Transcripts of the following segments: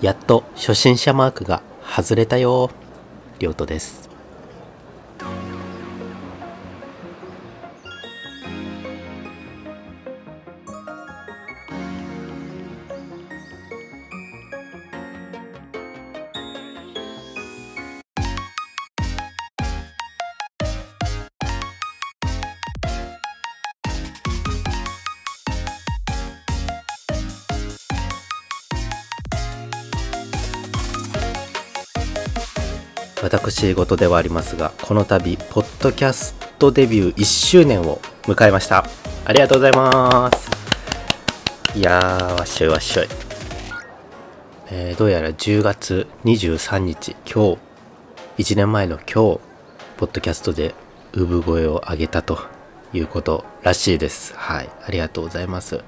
やっと初心者マークが外れたよ。りょうとです。私事ではありますがこの度ポッドキャストデビュー1周年を迎えました。ありがとうございます。いやーわっしょいわっしょい、えー、どうやら10月23日今日1年前の今日ポッドキャストで産声を上げたということらしいです。はい。ありがとうございます。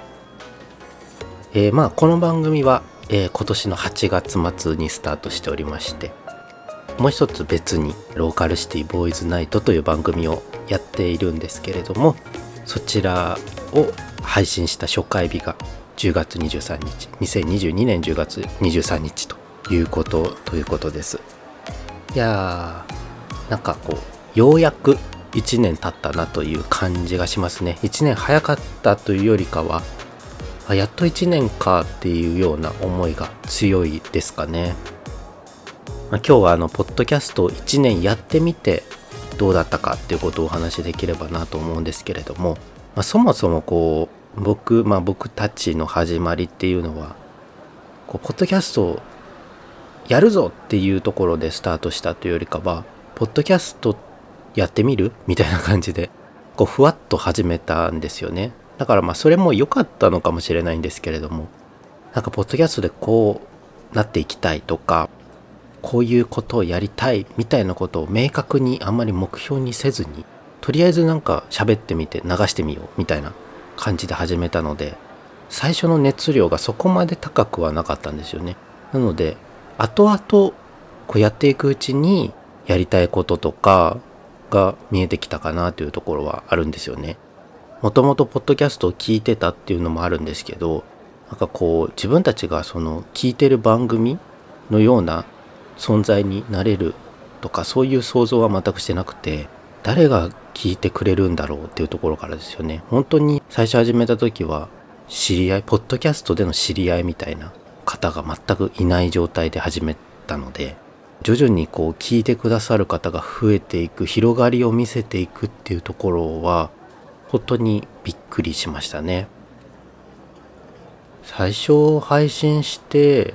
えー、まあこの番組は、えー、今年の8月末にスタートしておりましてもう一つ別にローカルシティボーイズナイトという番組をやっているんですけれどもそちらを配信した初回日が10月23日2022年10月23日ということということです。いやーなんかこうようやく1年経ったなという感じがしますね。1年早かったというよりかはあやっと1年かっていうような思いが強いですかね。まあ、今日はあのポッドキャスト1年やってみてどうだったかっていうことをお話しできればなと思うんですけれども、まあ、そもそもこう僕、まあ、僕たちの始まりっていうのはこうポッドキャストをやるぞっていうところでスタートしたというよりかはポッドキャストやってみるみたいな感じでこうふわっと始めたんですよね。だからまあそれも良かったのかもしれないんですけれどもなんかポッドキャストでこうなっていきたいとかこういうことをやりたいみたいなことを明確にあんまり目標にせずにとりあえずなんか喋ってみて流してみようみたいな感じで始めたので最初の熱量がそこまで高くはなかったんですよね。なので後々こうやっていくうちにやりたいこととかが見えてきたかなというところはあるんですよね。もともとポッドキャストを聞いてたっていうのもあるんですけどなんかこう自分たちがその聞いてる番組のような存在になれるとかそういう想像は全くしてなくて誰が聞いてくれるんだろうっていうところからですよね。本当に最初始めた時は知り合いポッドキャストでの知り合いみたいな方が全くいない状態で始めたので徐々にこう聞いてくださる方が増えていく広がりを見せていくっていうところは本当にびっくりしましたね。最初配信して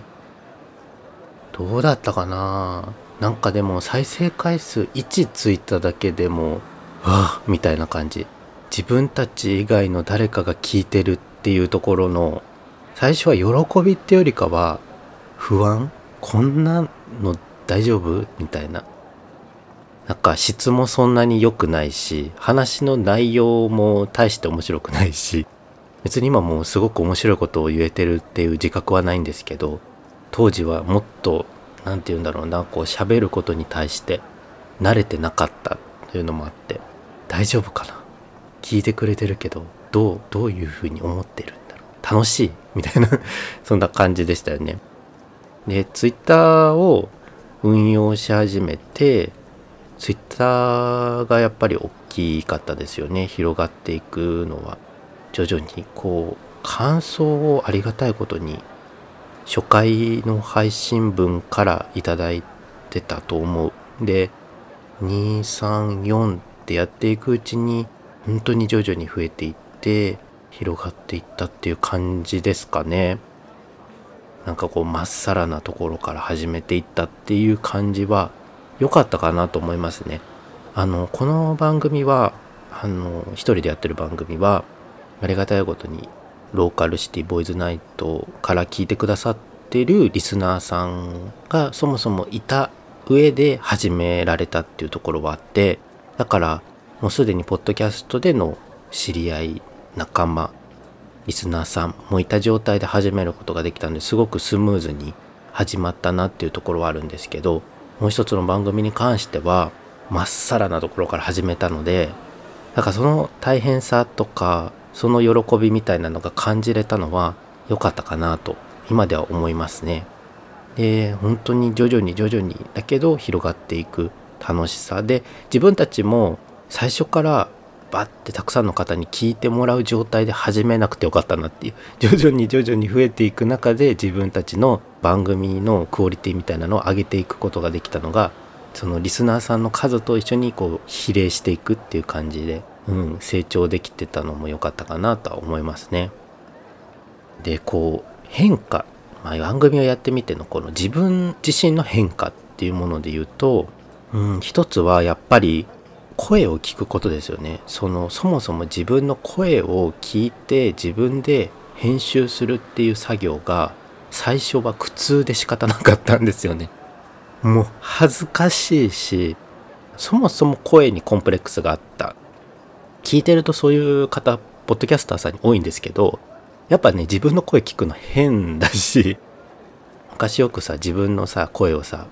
どうだったかな？なんかでも再生回数1ついただけでもわあみたいな感じ。自分たち以外の誰かが聞いてるっていうところの最初は喜びってよりかは不安？こんなの大丈夫？みたいな。なんか質もそんなに良くないし話の内容も大して面白くないし別に今もうすごく面白いことを言えてるっていう自覚はないんですけど当時はもっと何て言うんだろうなこう喋ることに対して慣れてなかったというのもあって大丈夫かな？聞いてくれてるけどどうどういうふうに思ってるんだろう？楽しい？みたいな そんな感じでしたよね。でツイッターを運用し始めてツイッターがやっぱり大きかったですよね。広がっていくのは。徐々にこう感想をありがたいことに初回の配信分からいただいてたと思う。で、234ってやっていくうちに本当に徐々に増えていって広がっていったっていう感じですかね。なんかこうまっさらなところから始めていったっていう感じは良かったかなと思いますね。あの、この番組は、あの、一人でやってる番組は、ありがたいことにローカルシティボーイズナイトから聞いてくださってるリスナーさんがそもそもいた上で始められたっていうところはあってだからもうすでにポッドキャストでの知り合い仲間リスナーさんもいた状態で始めることができたんですごくスムーズに始まったなっていうところはあるんですけどもう一つの番組に関してはまっさらなところから始めたのでだかその大変さとかその喜びみたいなのが感じれたのは良かったかなと今では思いますね。で本当に徐々に徐々にだけど広がっていく楽しさで自分たちも最初からバッてたくさんの方に聞いてもらう状態で始めなくてよかったなっていう徐々に徐々に増えていく中で自分たちの番組のクオリティみたいなのを上げていくことができたのがそのリスナーさんの数と一緒にこう比例していくっていう感じで、うん、成長できてたのも良かったかなとは思いますね。でこう変化、まあ、番組をやってみてのこの自分自身の変化っていうもので言うと、うん、一つはやっぱり声を聞くことですよね。そのそもそも自分の声を聞いて自分で編集するっていう作業が最初は苦痛で仕方なかったんですよね。もう恥ずかしいしそもそも声にコンプレックスがあった。聞いてるとそういう方ポッドキャスターさんに多いんですけどやっぱね自分の声聞くの変だし 昔よくさ自分のさ声をさ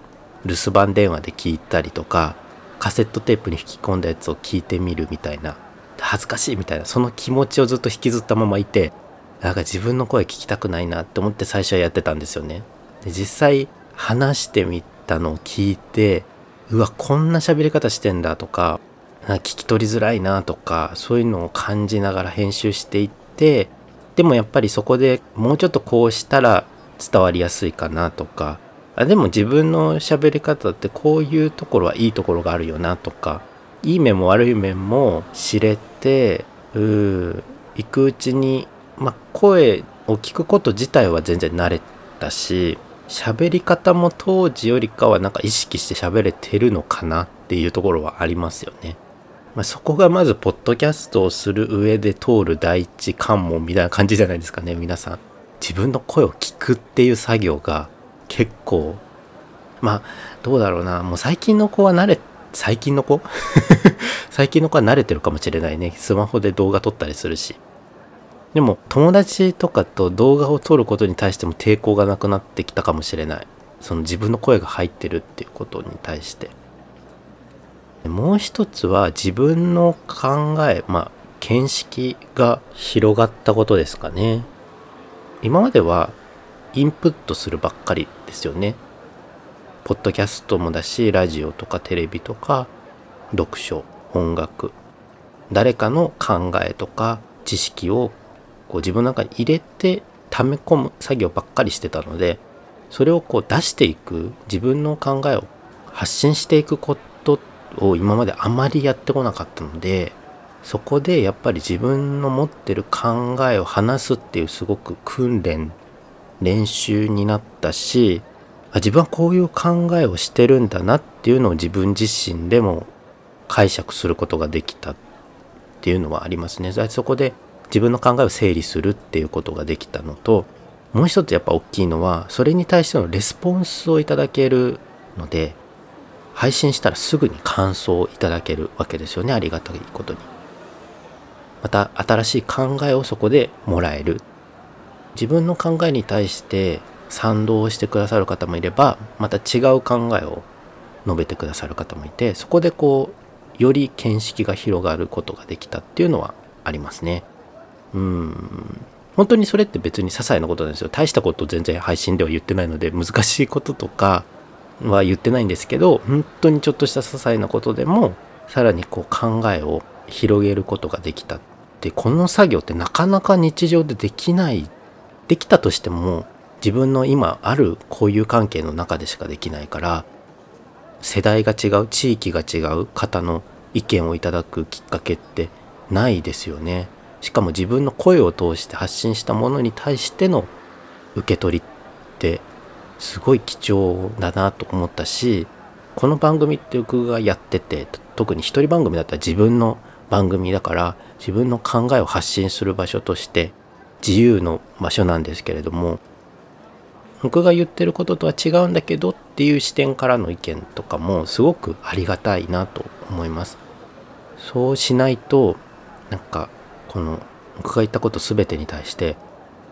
留守番電話で聞いたりとかカセットテープに引き込んだやつを聞いてみるみたいな恥ずかしいみたいなその気持ちをずっと引きずったままいてなんか自分の声聞きたくないなって思って最初はやってたんですよね。で実際話してみたのを聞いてうわこんな喋り方してんだとか聞き取りづらいなとかそういうのを感じながら編集していってでもやっぱりそこでもうちょっとこうしたら伝わりやすいかなとかあでも自分の喋り方ってこういうところはいいところがあるよなとかいい面も悪い面も知れてう行くうちに、まあ、声を聞くこと自体は全然慣れたし喋り方も当時よりかはなんか意識して喋れてるのかなっていうところはありますよね。まあ、そこがまずポッドキャストをする上で通る第一関門みたいな感じじゃないですかね皆さん。自分の声を聞くっていう作業が結構まあどうだろうなもう最近の子は慣れ最近の子？最近の子は慣れてるかもしれないねスマホで動画撮ったりするしでも友達とかと動画を撮ることに対しても抵抗がなくなってきたかもしれない。その自分の声が入ってるっていうことに対して。もう一つは自分の考えまあ見識が広がったことですかね。今まではインプットするばっかりですよね。ポッドキャストもだし、ラジオとかテレビとか、読書、音楽、誰かの考えとか知識をこう自分の中に入れて溜め込む作業ばっかりしてたので、それをこう出していく、自分の考えを発信していくことを今まであまりやってこなかったので、そこでやっぱり自分の持ってる考えを話すっていうすごく訓練練習になったし自分はこういう考えをしてるんだなっていうのを自分自身でも解釈することができたっていうのはありますね。そこで自分の考えを整理するっていうことができたのともう一つやっぱ大きいのはそれに対してのレスポンスをいただけるので配信したらすぐに感想をいただけるわけですよねありがたいことに。また新しい考えをそこでもらえる自分の考えに対して賛同してくださる方もいればまた違う考えを述べてくださる方もいてそこでこうより見識が広がることができたっていうのはありますねうん。本当にそれって別に些細なことなんですよ。大したこと全然配信では言ってないので難しいこととかは言ってないんですけど本当にちょっとした些細なことでもさらにこう考えを広げることができたってこの作業ってなかなか日常でできないできたとしても自分の今ある交友関係の中でしかできないから世代が違う地域が違う方の意見をいただくきっかけってないですよね。しかも自分の声を通して発信したものに対しての受け取りってすごい貴重だなと思ったしこの番組って僕がやってて特に一人番組だったら自分の番組だから自分の考えを発信する場所として自由の場所なんですけれども僕が言ってることとは違うんだけどっていう視点からの意見とかもすごくありがたいなと思います。そうしないとなんかこの僕が言ったこと全てに対して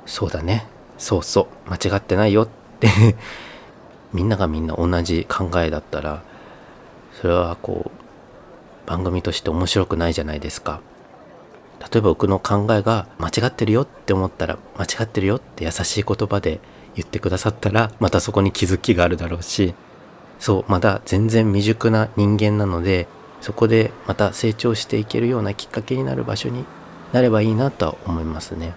そうだねそうそう間違ってないよって みんながみんな同じ考えだったらそれはこう番組として面白くないじゃないですか。例えば僕の考えが間違ってるよって思ったら間違ってるよって優しい言葉で言ってくださったらまたそこに気づきがあるだろうしそうまだ全然未熟な人間なのでそこでまた成長していけるようなきっかけになる場所になればいいなとは思いますね。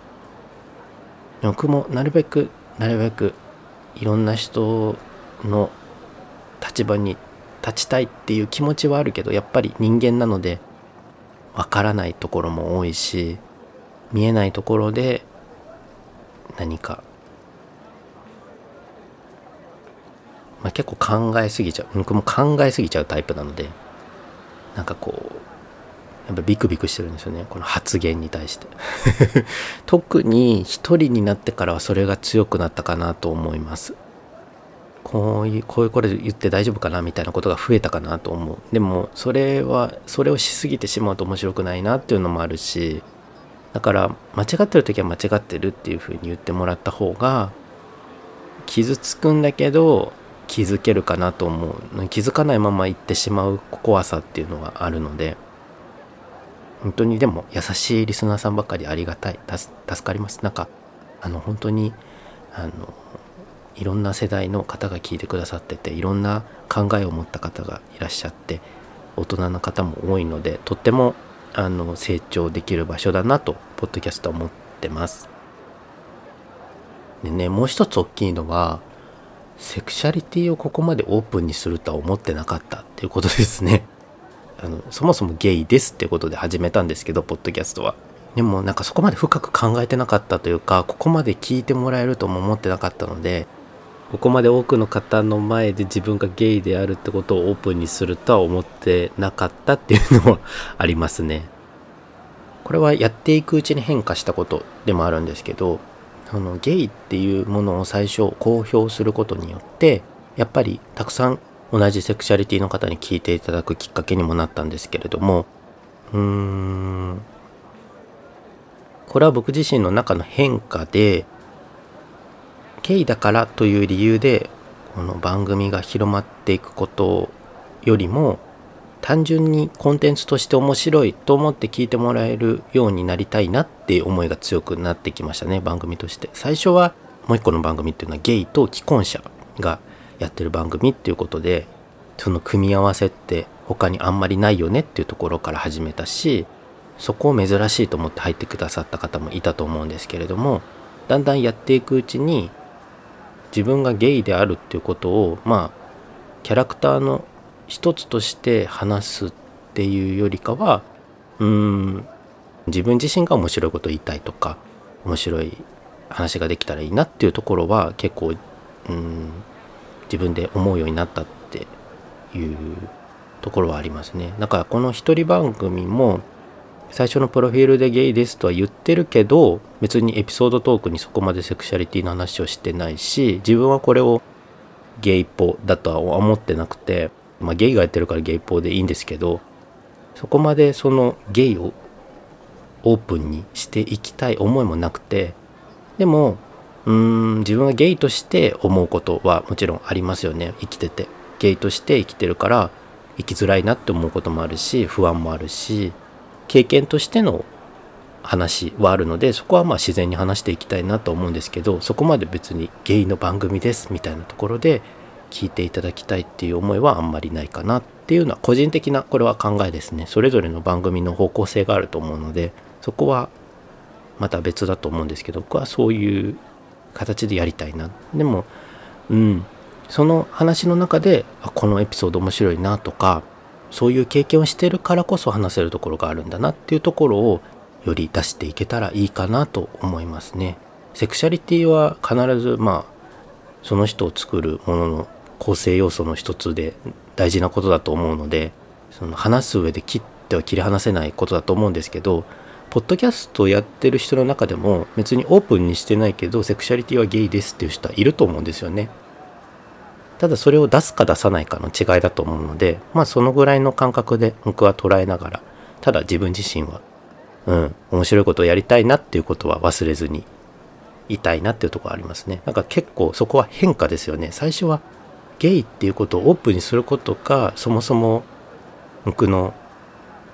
僕もなるべくなるべくいろんな人の立場に立ちたいっていう気持ちはあるけどやっぱり人間なのでわからないところも多いし見えないところで何か、まあ、結構考えすぎちゃう僕も考えすぎちゃうタイプなのでなんかこうやっぱビクビクしてるんですよね。この発言に対して。特に一人になってからはそれが強くなったかなと思います。こういうこういうこれ言って大丈夫かなみたいなことが増えたかなと思う。でもそれはそれをしすぎてしまうと面白くないなっていうのもあるしだから間違ってる時は間違ってるっていうふうに言ってもらった方が傷つくんだけど気づけるかなと思う。気づかないまま行ってしまう怖さっていうのがあるので。本当にでも優しいリスナーさんばっかりありがたい助かりますなんかあの本当にあのいろんな世代の方が聞いてくださってていろんな考えを持った方がいらっしゃって大人の方も多いのでとってもあの成長できる場所だなとポッドキャストは思ってます。でねもう一つ大きいのはセクシャリティをここまでオープンにするとは思ってなかったっていうことですね。あのそもそもゲイですってことで始めたんですけどポッドキャストは。でもなんかそこまで深く考えてなかったというかここまで聞いてもらえるとも思ってなかったのでここまで多くの方の前で自分がゲイであるってことをオープンにするとは思ってなかったっていうのはありますね。これはやっていくうちに変化したことでもあるんですけどそのゲイっていうものを最初公表することによってやっぱりたくさん同じセクシャリティの方に聞いていただくきっかけにもなったんですけれども。うーん。これは僕自身の中の変化でゲイだからという理由でこの番組が広まっていくことよりも単純にコンテンツとして面白いと思って聞いてもらえるようになりたいなって思いが強くなってきましたね番組として。最初はもう一個の番組っていうのはゲイと既婚者がやってる番組っていうことでその組み合わせって他にあんまりないよねっていうところから始めたしそこを珍しいと思って入ってくださった方もいたと思うんですけれどもだんだんやっていくうちに自分がゲイであるっていうことをまあキャラクターの一つとして話すっていうよりかはうーん自分自身が面白いこと言いたいとか面白い話ができたらいいなっていうところは結構うん自分で思うようになったっていうところはありますね。だからこの一人番組も最初のプロフィールでゲイですとは言ってるけど別にエピソードトークにそこまでセクシャリティの話をしてないし自分はこれをゲイっぽだとは思ってなくてまあゲイがやってるからゲイっぽでいいんですけどそこまでそのゲイをオープンにしていきたい思いもなくてでもうーん自分はゲイとして思うことはもちろんありますよね。生きてて。ゲイとして生きてるから生きづらいなって思うこともあるし不安もあるし経験としての話はあるのでそこはまあ自然に話していきたいなと思うんですけどそこまで別にゲイの番組ですみたいなところで聞いていただきたいっていう思いはあんまりないかなっていうのは個人的なこれは考えですね。それぞれの番組の方向性があると思うのでそこはまた別だと思うんですけど僕はそういう形でやりたいなでもうんその話の中であこのエピソード面白いなとかそういう経験をしてるからこそ話せるところがあるんだなっていうところをより出していけたらいいかなと思いますね。セクシャリティは必ずまあその人を作るものの構成要素の一つで大事なことだと思うのでその話す上で切っては切り離せないことだと思うんですけどポッドキャストをやってる人の中でも別にオープンにしてないけどセクシャリティはゲイですっていう人はいると思うんですよね。ただそれを出すか出さないかの違いだと思うのでまあそのぐらいの感覚で僕は捉えながらただ自分自身はうん面白いことをやりたいなっていうことは忘れずにいたいなっていうところありますねなんか結構そこは変化ですよね最初はゲイっていうことをオープンにすることがそもそも僕の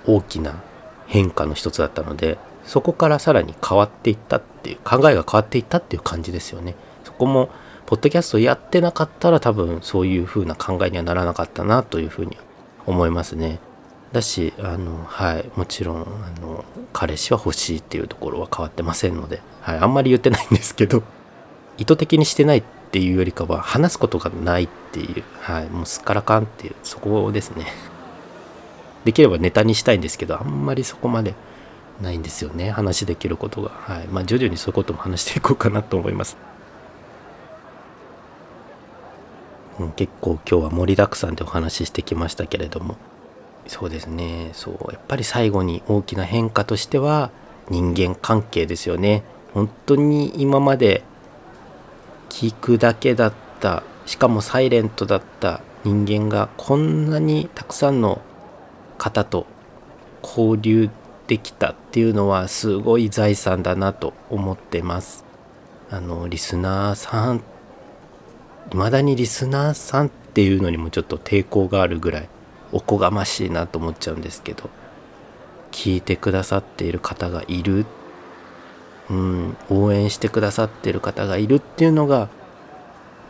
大きな変化の一つだったのでそこからさらに変わっていったっていう考えが変わっていったっていう感じですよねそこもポッドキャストやってなかったら多分そういう風な考えにはならなかったなというふうに思いますね。だしあのはいもちろんあの彼氏は欲しいっていうところは変わってませんので、はい、あんまり言ってないんですけど意図的にしてないっていうよりかは話すことがないっていう、はい、もうすっからかんっていうそこですねできればネタにしたいんですけどあんまりそこまでないんですよね。話できることが。はい。まあ徐々にそういうことも話していこうかなと思います。うん結構今日は盛りだくさんでお話ししてきましたけれども。そうですね。そう。やっぱり最後に大きな変化としては人間関係ですよね。本当に今まで聞くだけだったしかもサイレントだった人間がこんなにたくさんの方と交流できたっていうのはすごい財産だなと思ってます。あのリスナーさん未だにリスナーさんっていうのにもちょっと抵抗があるぐらいおこがましいなと思っちゃうんですけど聞いてくださっている方がいる、うん、応援してくださっている方がいるっていうのが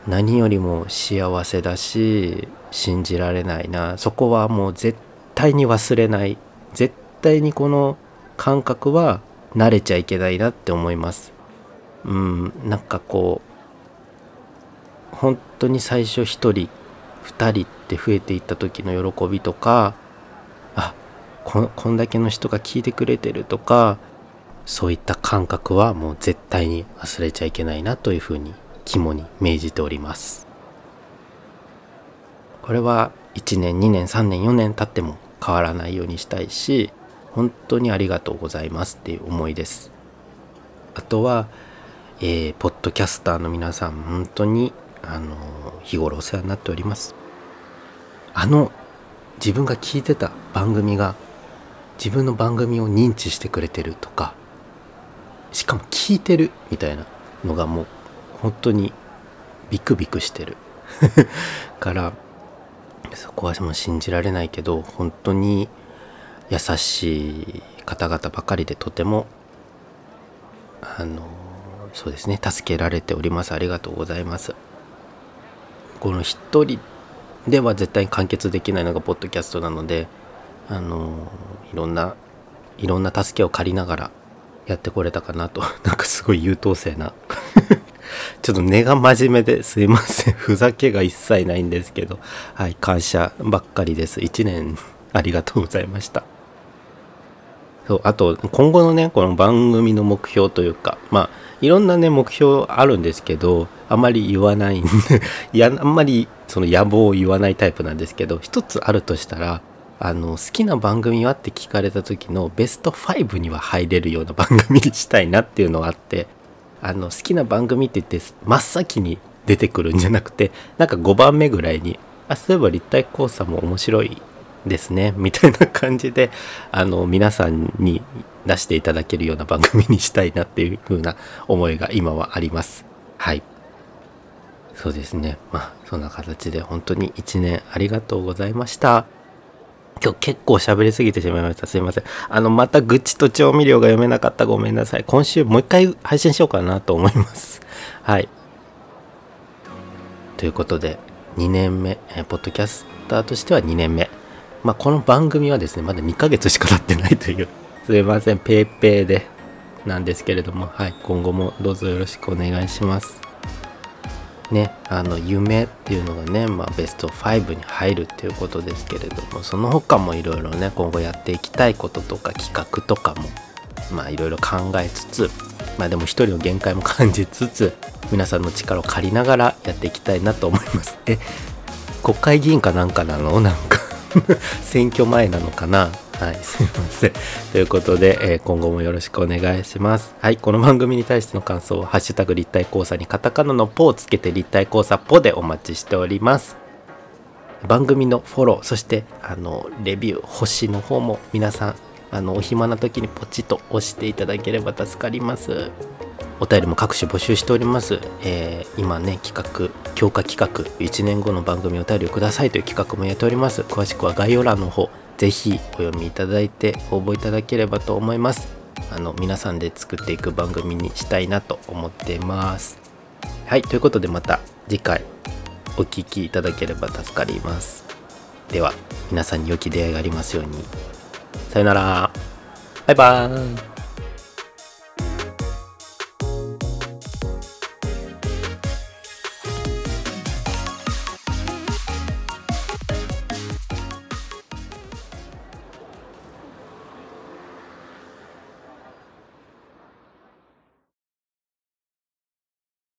何よりも幸せだし信じられないな。そこはもう絶対に忘れない。絶対にこの感覚は慣れちゃいけないなって思います。うんなんかこう本当に最初一人2人って増えていった時の喜びとかあここんだけの人が聞いてくれてるとかそういった感覚はもう絶対に忘れちゃいけないなというふうに肝に銘じております。これは1年2年3年4年経っても変わらないようにしたいし本当にありがとうございますっていう思いです。あとは、えー、ポッドキャスターの皆さん本当にあの日頃お世話になっております。あの自分が聞いてた番組が自分の番組を認知してくれてるとかしかも聞いてるみたいなのがもう本当にビクビクしてる。からそこはもう信じられないけど本当に優しい方々ばかりでとてもあのそうですね助けられております。ありがとうございます。この一人では絶対に完結できないのがポッドキャストなのであのいろんないろんな助けを借りながらやってこれたかなと なんかすごい優等生なちょっと根が真面目ですいません。ふざけが一切ないんですけど。はい感謝ばっかりです。1年ありがとうございました。そうあと今後のねこの番組の目標というかまあいろんなね目標あるんですけどあまり言わないい やあんまりその野望を言わないタイプなんですけど一つあるとしたらあの好きな番組はって聞かれた時のベスト5には入れるような番組にしたいなっていうのがあってあの好きな番組って言って真っ先に出てくるんじゃなくてなんか5番目ぐらいにあそういえば立体交差も面白いですねみたいな感じであの皆さんに出していただけるような番組にしたいなっていう風な思いが今はあります。はい。そうですね。まあそんな形で本当に1年ありがとうございました。今日結構喋りすぎてしまいました。すいません。あの、また愚痴と調味料が読めなかったごめんなさい。今週もう一回配信しようかなと思います。はい。ということで、2年目、えポッドキャスターとしては2年目。まあ、この番組はですね、まだ2ヶ月しか経ってないという、すいません、ペーペーでなんですけれども、はい、今後もどうぞよろしくお願いします。ね、あの夢っていうのがね、まあ、ベスト5に入るっていうことですけれどもその他もいろいろね今後やっていきたいこととか企画とかもまあいろいろ考えつつまあでも一人の限界も感じつつ皆さんの力を借りながらやっていきたいなと思います。え国会議員かなんかなの？なんか 選挙前なのかな？はい、すいません。ということで、えー、今後もよろしくお願いします。はい、この番組に対しての感想は、ハッシュタグ立体交差にカタカナのポをつけて立体交差ポでお待ちしております。番組のフォロー、そして、あの、レビュー、星の方も皆さん、あの、お暇な時にポチッと押していただければ助かります。お便りも各種募集しております。えー、今ね、企画、強化企画、1年後の番組お便りをくださいという企画もやっております。詳しくは概要欄の方、ぜひお読みいただいて応募いただければと思います。あの皆さんで作っていく番組にしたいなと思ってます。はいということでまた次回お聴きいただければ助かります。では皆さんに良き出会いがありますように。さよなら。バイバーイ。